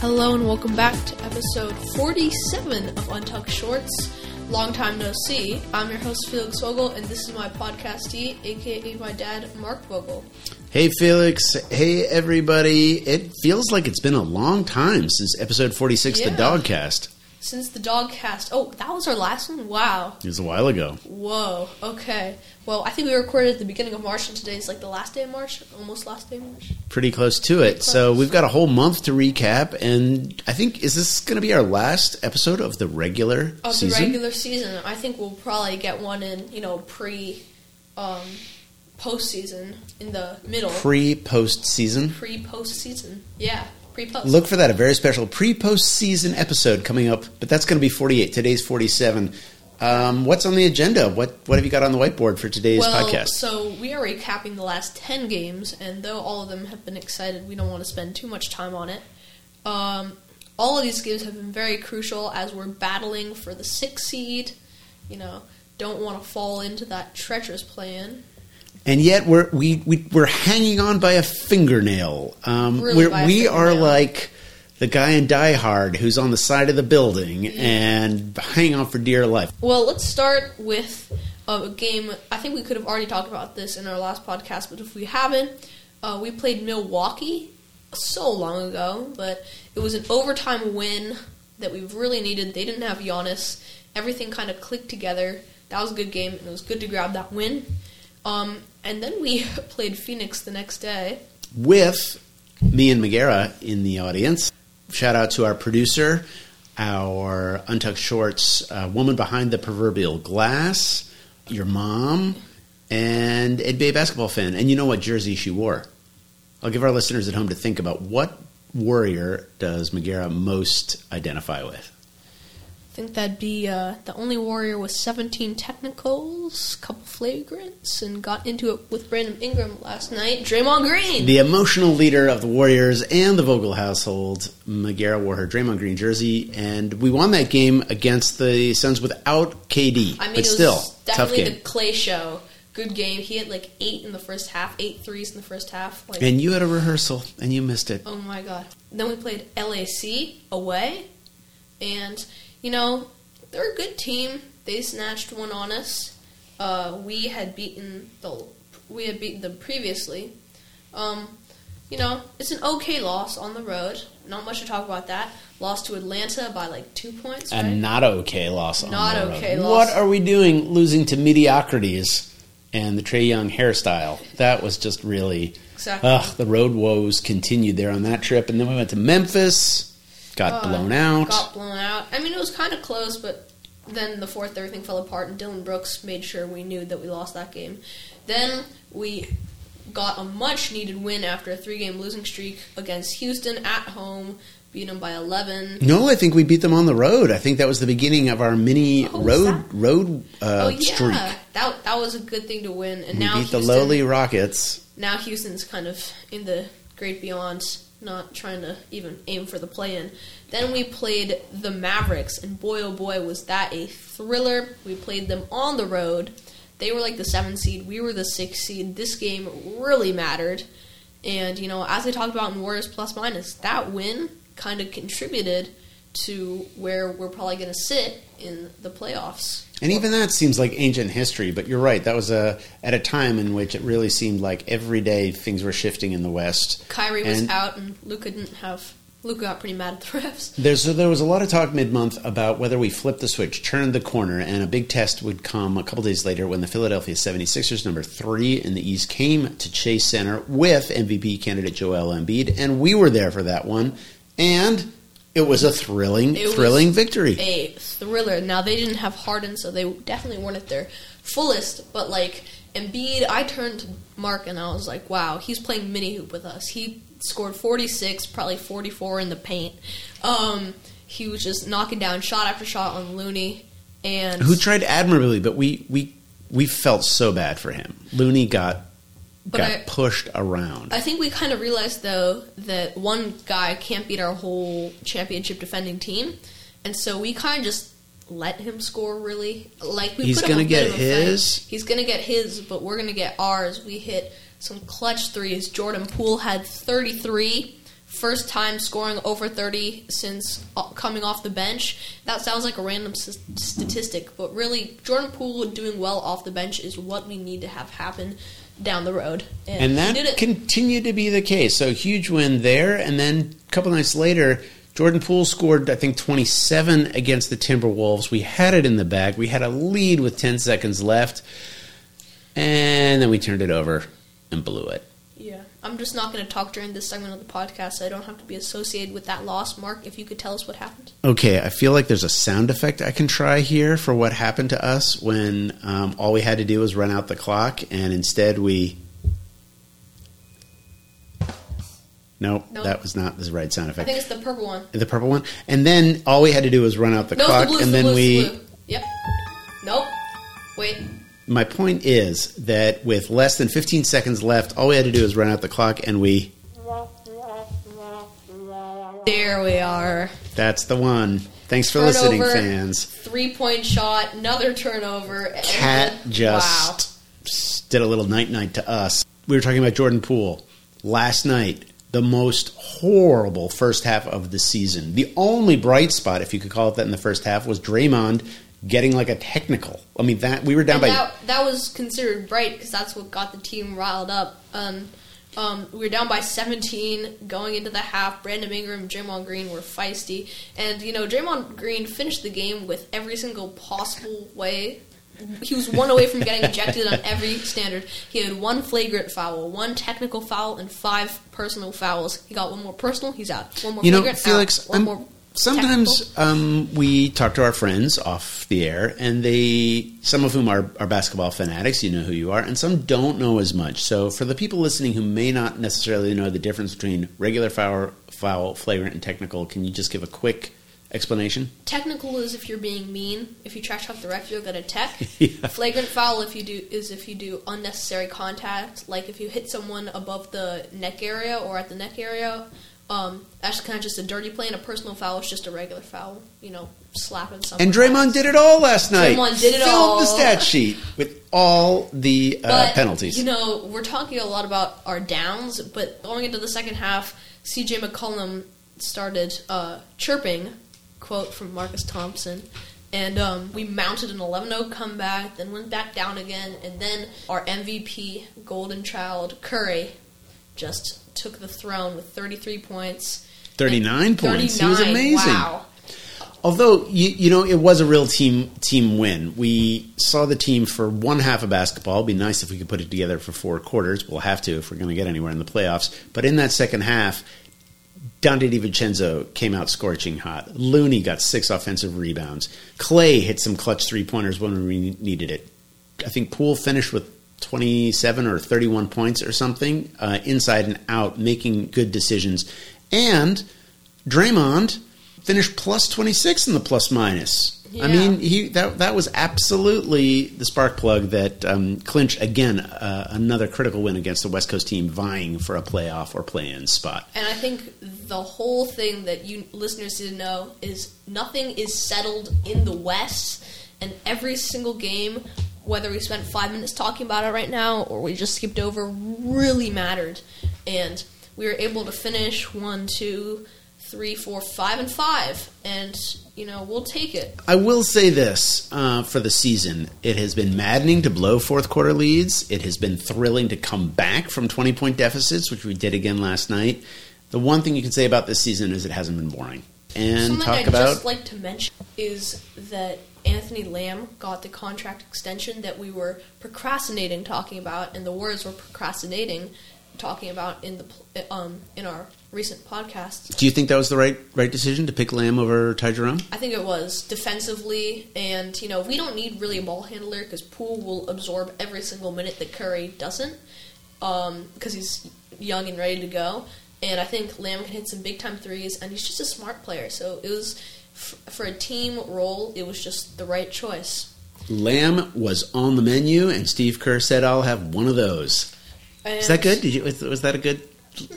Hello and welcome back to episode 47 of Untucked Shorts. Long time no see. I'm your host Felix Vogel, and this is my podcastee, aka my dad, Mark Vogel. Hey Felix, hey everybody. It feels like it's been a long time since episode 46, Yeah. the Dogcast. Since the dog cast, oh, that was our last one. Wow. It was a while ago. Whoa. Okay. Well, I think we recorded at the beginning of March, and today is like the last day of March, almost last day of March. Pretty close to it. So we've got a whole month to recap, and I think, is this going to be our last episode of the regular Of season? the regular season, I think we'll probably get one in, you know, pre, um, postseason in the middle. Pre post season. Pre postseason. Yeah, pre post. Look for that, a very special pre post season episode coming up, but that's going to be 48. Today's 47. Um, what's on the agenda? What What have you got on the whiteboard for today's well, podcast? so we are recapping the last ten games, and though all of them have been excited, we don't want to spend too much time on it. Um, all of these games have been very crucial as we're battling for the sixth seed. You know, don't want to fall into that treacherous plan. And yet we're we, we we're hanging on by a fingernail. Um, Really we're, we are like the guy in Die Hard who's on the side of the building and hanging on for dear life. Well, let's start with a game. I think we could have already talked about this in our last podcast, but if we haven't, uh, we played Milwaukee so long ago, but it was an overtime win that we really needed. They didn't have Giannis. Everything kind of clicked together. That was a good game, and it was good to grab that win. Um, and then we played Phoenix the next day. with me and Megara in the audience. Shout out to our producer, our Untucked Shorts uh, woman behind the proverbial glass, your mom, and NBA basketball fan. And you know what jersey she wore? I'll give our listeners at home to think about what warrior does Megara most identify with? I think that'd be uh, the only warrior with 17 technicals, couple flagrants, and got into it with Brandon Ingram last night. Draymond Green. The emotional leader of the Warriors and the Vogel household, Megara wore her Draymond Green jersey, and we won that game against the Suns without KD. I mean, but it was still, tough definitely game. the Clay show. Good game. He had like eight in the first half, eight threes in the first half. Like, And you had a rehearsal, and you missed it. oh my god. Then we played LAC away, and you know they're a good team. They snatched one on us. Uh, we had beaten the we had beaten them previously. Um, you know, it's an okay loss on the road. Not much to talk about that. Lost to Atlanta by like two points. A Right? not okay loss. on Not the road. okay loss. What are we doing? Losing to mediocrities and the Trae Young hairstyle. That was just really. Exactly. Ugh, the road woes continued there on that trip, and then we went to Memphis, got Uh, blown out. Got blown out. I mean, it was kind of close, but then the fourth, everything fell apart, and Dillon Brooks made sure we knew that we lost that game. Then we got a much needed win after a three game losing streak against Houston at home, beat them by 11. No, I think we beat them on the road. I think that was the beginning of our mini Oh, road road uh, oh, yeah. streak. That, that was a good thing to win. And We now beat the lowly Rockets. now Houston's kind of in the great beyond, not trying to even aim for the play in. Then we played the Mavericks, and boy oh boy was that a thriller. We played them on the road. They were like the seven seed, we were the six seed. This game really mattered. And, you know, as I talked about in Warriors Plus Minus, that win kind of contributed to where we're probably going to sit in the playoffs. And even that seems like ancient history, but you're right. That was a at a time in which it really seemed like every day things were shifting in the West. Kyrie was out, and Luka didn't have. Luka got pretty mad at the refs. There's there was a lot of talk mid month about whether we flipped the switch, turned the corner, and a big test would come a couple days later when the Philadelphia 76ers, number three in the East, came to Chase Center with MVP candidate Joel Embiid, and we were there for that one, and it was a thrilling, It thrilling victory. a thriller. Now they didn't have Harden, so they definitely weren't at their fullest. But like Embiid, I turned to Mark and I was like, "Wow, he's playing mini hoop with us." He scored forty six, probably forty four in the paint. Um, he was just knocking down shot after shot on Looney, and Who tried admirably, but we we we felt so bad for him. Looney got But got I- pushed around. I think we kind of realized though that one guy can't beat our whole championship defending team, and so we kind of just let him score. Really, like we He's put gonna get his? He's gonna get his, but we're gonna get ours. We hit some clutch threes. Jordan Poole had 33. First time scoring over 30 since uh, coming off the bench. That sounds like a random s- statistic, but really, Jordan Poole doing well off the bench is what we need to have happen down the road. And he that continued to be the case. So huge win there, and then a couple nights later, Jordan Poole scored I think 27 against the Timberwolves. We had it in the bag. We had a lead with 10 seconds left, and then we turned it over and blew it. I'm just not going to talk during this segment of the podcast, so I don't have to be associated with that loss. Mark, if you could tell us what happened. Okay, I feel like there's a sound effect I can try here for what happened to us when um, all we had to do was run out the clock, and instead we. Nope, Nope. that was not the right sound effect. I think it's the purple one. The purple one, and then all we had to do was run out the no, clock, the blue. and the then blue, we. The. Yep. Nope. Wait. My point is that with less than 15 seconds left, all we had to do was run out the clock, and we. There we are. That's the one. Thanks for listening, Turnover. fans. Three point shot, another turnover. and Cat then- just did a little night night to us. We were talking about Jordan Poole last night. The most horrible first half of the season. The only bright spot, if you could call it that, in the first half was Draymond getting like a technical. I mean, that we were down And by that, that was considered bright because that's what got the team riled up. Um, um, we were down by 17 going into the half. Brandon Ingram, Draymond Green were feisty, and you know Draymond Green finished the game with every single possible way. He was one away from getting ejected on every standard. He had one flagrant foul, one technical foul, and five personal fouls. He got one more personal, he's out. One more You know, flagrant, Felix, out. One I'm- more sometimes um, we talk to our friends off the air, and they, some of whom are, are basketball fanatics, you know who you are, and some don't know as much. So, for the people listening who may not necessarily know the difference between regular foul, foul flagrant, and technical, can you just give a quick explanation? Technical is if you're being mean. If you trash talk the ref, you'll get a tech. Yeah. Flagrant foul if you do is if you do unnecessary contact, like if you hit someone above the neck area or at the neck area. Um, that's kind of just a dirty play, and a personal foul is just a regular foul. You know, slapping someone. And Draymond did it all last night. Draymond did it Filled all. the stat sheet with all the uh, But, penalties. You know, we're talking a lot about our downs, but going into the second half, CJ McCollum started uh, chirping, quote from Marcus Thompson, and um, we mounted an 11 0 comeback, then went back down again, and then our MVP, Golden Child, Curry, just took the throne with 33 points. 39 points. He was amazing. Wow. Although you, you know it was a real team team win. We saw the team for one half of basketball. It'd be nice if we could put it together for four quarters. We'll have to if we're going to get anywhere in the playoffs. But in that second half, Donte DiVincenzo came out scorching hot. Looney got six offensive rebounds. Clay hit some clutch three pointers when we needed it. I think Poole finished with 27 or 31 points or something, uh, inside and out, making good decisions. And Draymond finished plus 26 in the plus minus. I mean, he that that was absolutely the spark plug that um, clinched again uh, another critical win against the West Coast team vying for a playoff or play-in spot. And I think the whole thing that you listeners need to know is nothing is settled in the West, and every single game, whether we spent five minutes talking about it right now or we just skipped over, really mattered. And we were able to finish one, two, three, four, five, and five, and you know we'll take it. I will say this uh, for the season: it has been maddening to blow fourth quarter leads. It has been thrilling to come back from twenty point deficits, which we did again last night. The one thing you can say about this season is it hasn't been boring. And Something talk I'd about just like to mention is that Anthony Lamb got the contract extension that we were procrastinating talking about, and the words were procrastinating talking about in the um, in our recent podcasts. Do you think that was the right right decision to pick Lamb over Ty Jerome? I think it was defensively, and you know we don't need really a ball handler because Poole will absorb every single minute that Curry doesn't, because he's young and ready to go. And I think Lamb can hit some big time threes, and he's just a smart player. So it was f- for a team role, it was just the right choice. Lamb was on the menu, and Steve Kerr said, "I'll have one of those." And Is that good? Did you? Was, was that a good?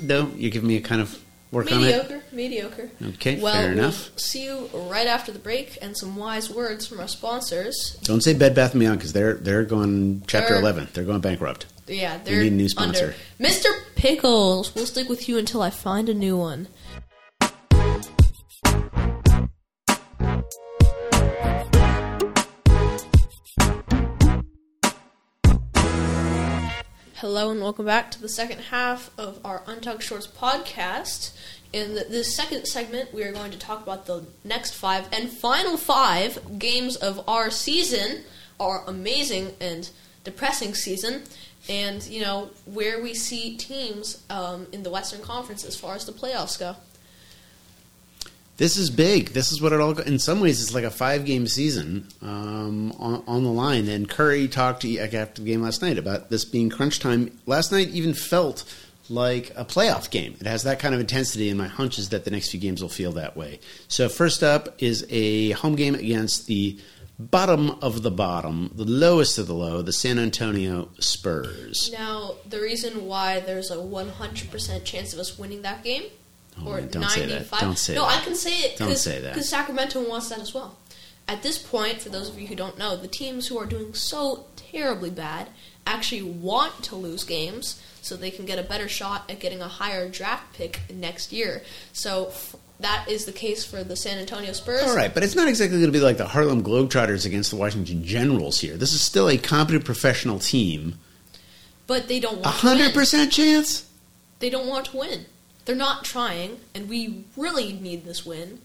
No, you're giving me a kind of work on it. Mediocre, mediocre. Okay, Well, fair we'll enough. see you right after the break, and some wise words from our sponsors. Don't say Bed Bath and Beyond because they're they're going chapter They're- eleven. They're going bankrupt. Yeah, they're need a new sponsor. under. Mr. Pickles. We'll stick with you until I find a new one. Hello and welcome back to the second half of our Untucked Shorts podcast. In the, this second segment, we are going to talk about the next five and final five games of our season, our amazing and depressing season, and you know where we see teams um, in the Western Conference as far as the playoffs go. This is big. This is what it all. In some ways, it's like a five-game season um, on, on, the line. And Curry talked to, after the game last night about this being crunch time. Last night even felt like a playoff game. It has that kind of intensity, and my hunch is that the next few games will feel that way. So first up is a home game against the bottom of the bottom, the lowest of the low, the San Antonio Spurs. Now, the reason why there's a 100% chance of us winning that game Oh, or don't say that. 95. Don't say no, that. I can say it Don't because say that. Sacramento wants that as well. At this point, for those of you who don't know, the teams who are doing so terribly bad actually want to lose games so they can get a better shot at getting a higher draft pick next year. So that is the case for the San Antonio Spurs. All right, but it's not exactly going to be like the Harlem Globetrotters against the Washington Generals here. This is still a competent professional team. But they don't A want to 100% chance. They don't want to win. They're not trying, and we really need this win.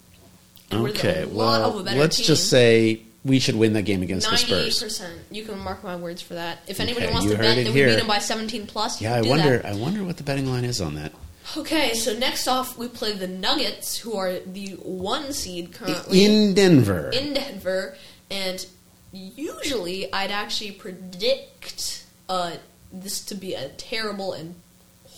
And Okay, we're the, lot well, of a better let's team. just say we should win that game against the Spurs. percent. You can mark my words for that. If anybody Okay, wants to bet that we beat them by seventeen plus, Yeah, I wonder. that. I wonder what the betting line is on that. Okay, so next off we play the Nuggets, who are the one seed currently In Denver, in Denver, and usually I'd actually predict uh, this to be a terrible and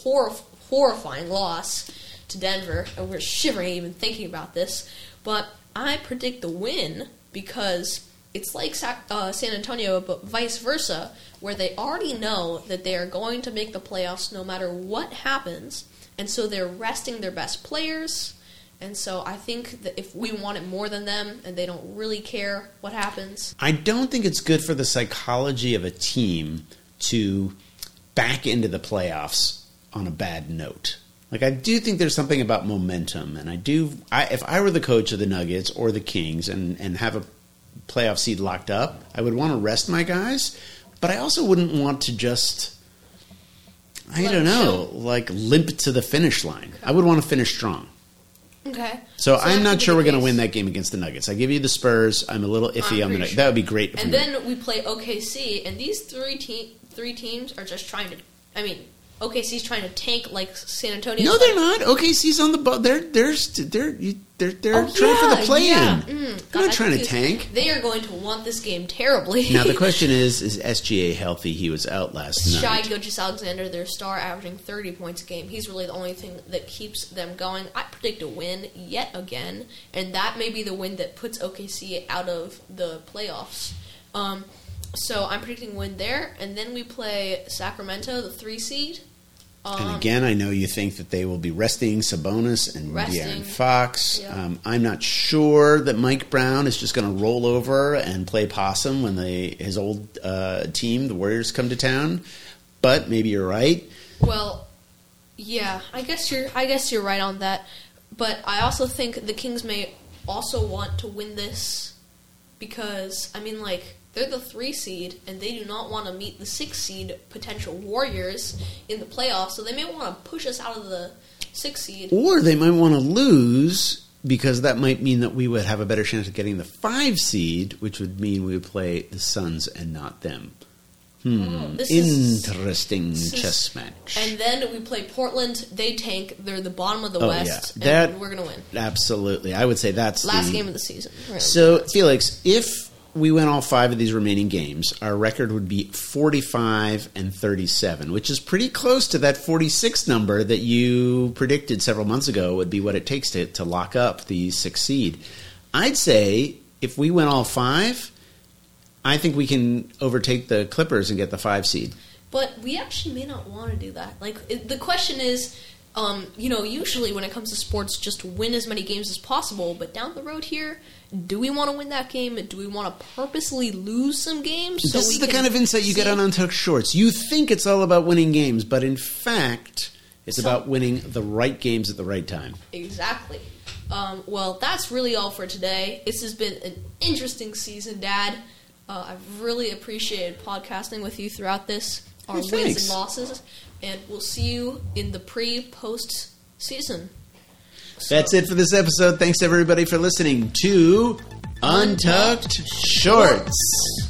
horrif- horrifying loss to Denver, and we're shivering even thinking about this. But I predict the win because it's like uh, San Antonio, but vice versa, where they already know that they are going to make the playoffs no matter what happens, and so they're resting their best players. And so I think that if we want it more than them, and they don't really care what happens, I don't think it's good for the psychology of a team to back into the playoffs on a bad note. Like I do think there's something about momentum, and I do. I, if I were the coach of the Nuggets or the Kings and and have a playoff seed locked up, I would want to rest my guys, but I also wouldn't want to just. I Let don't it know, like limp to the finish line. I would want to finish strong. okay. So, that I'm not sure we're going to win that game against the Nuggets. I give you the Spurs. I'm a little iffy I'm on the Nuggets. sure. That would be great. And then we play OKC, and these three te- three teams are just trying to. I mean, OKC's trying to tank like San Antonio. No, they're not. OKC's on the boat. They're they're st- they're they're they're Oh, trying for the yeah, play yeah. in. Mm, they're God, not I trying to tank. They are going to want this game terribly. Now the question is: Is SGA healthy? He was out last Shai night. Gilgeous-Alexander, their star, averaging 30 points a game. He's really the only thing that keeps them going. I predict a win yet again, and that may be the win that puts OKC out of the playoffs. Um, so I'm predicting win there, and then we play Sacramento, the three seed. Um, And again, I know you think that they will be resting Sabonis and. De'Aaron Fox. Um, I'm not sure that Mike Brown is just going to roll over and play possum when they, his old uh, team, the Warriors, come to town. But maybe you're right. Well, yeah, I guess you're. I guess you're right on that. But I also think the Kings may also want to win this because I mean, like they're the three seed and they do not want to meet the six seed potential Warriors in the playoffs, so they may want to push us out of the six seed. Or they might want to lose because that might mean that we would have a better chance of getting the five seed, which would mean we would play the Suns and not them. Hmm. Oh, is- Interesting is- chess match. And then we play Portland. They tank. They're the bottom of the Oh, West, yeah. and That- we're gonna win. Absolutely. I would say that's Last the, game of the season. So. Felix, if we win all five of these remaining games, our record would be 45 and 37, which is pretty close to that 46 number that you predicted several months ago would be what it takes to, to lock up the sixth seed. I'd say if we win all five, I think we can overtake the Clippers and get the five seed. But we actually may not want to do that. Like the question is, Um, you know, usually when it comes to sports, just win as many games as possible. But down the road here, do we want to win that game? Do we want to purposely lose some games? so this is the kind of insight you get on Untucked Shorts. You think it's all about winning games, but in fact, it's Some- about winning the right games at the right time. Exactly. Um, well, that's really all for today. This has been an interesting season, Dad. Uh, I've really appreciated podcasting with you throughout this, our wins and losses, and we'll see you in the pre post season. That's it for this episode. Thanks everybody for listening to Untucked Shorts.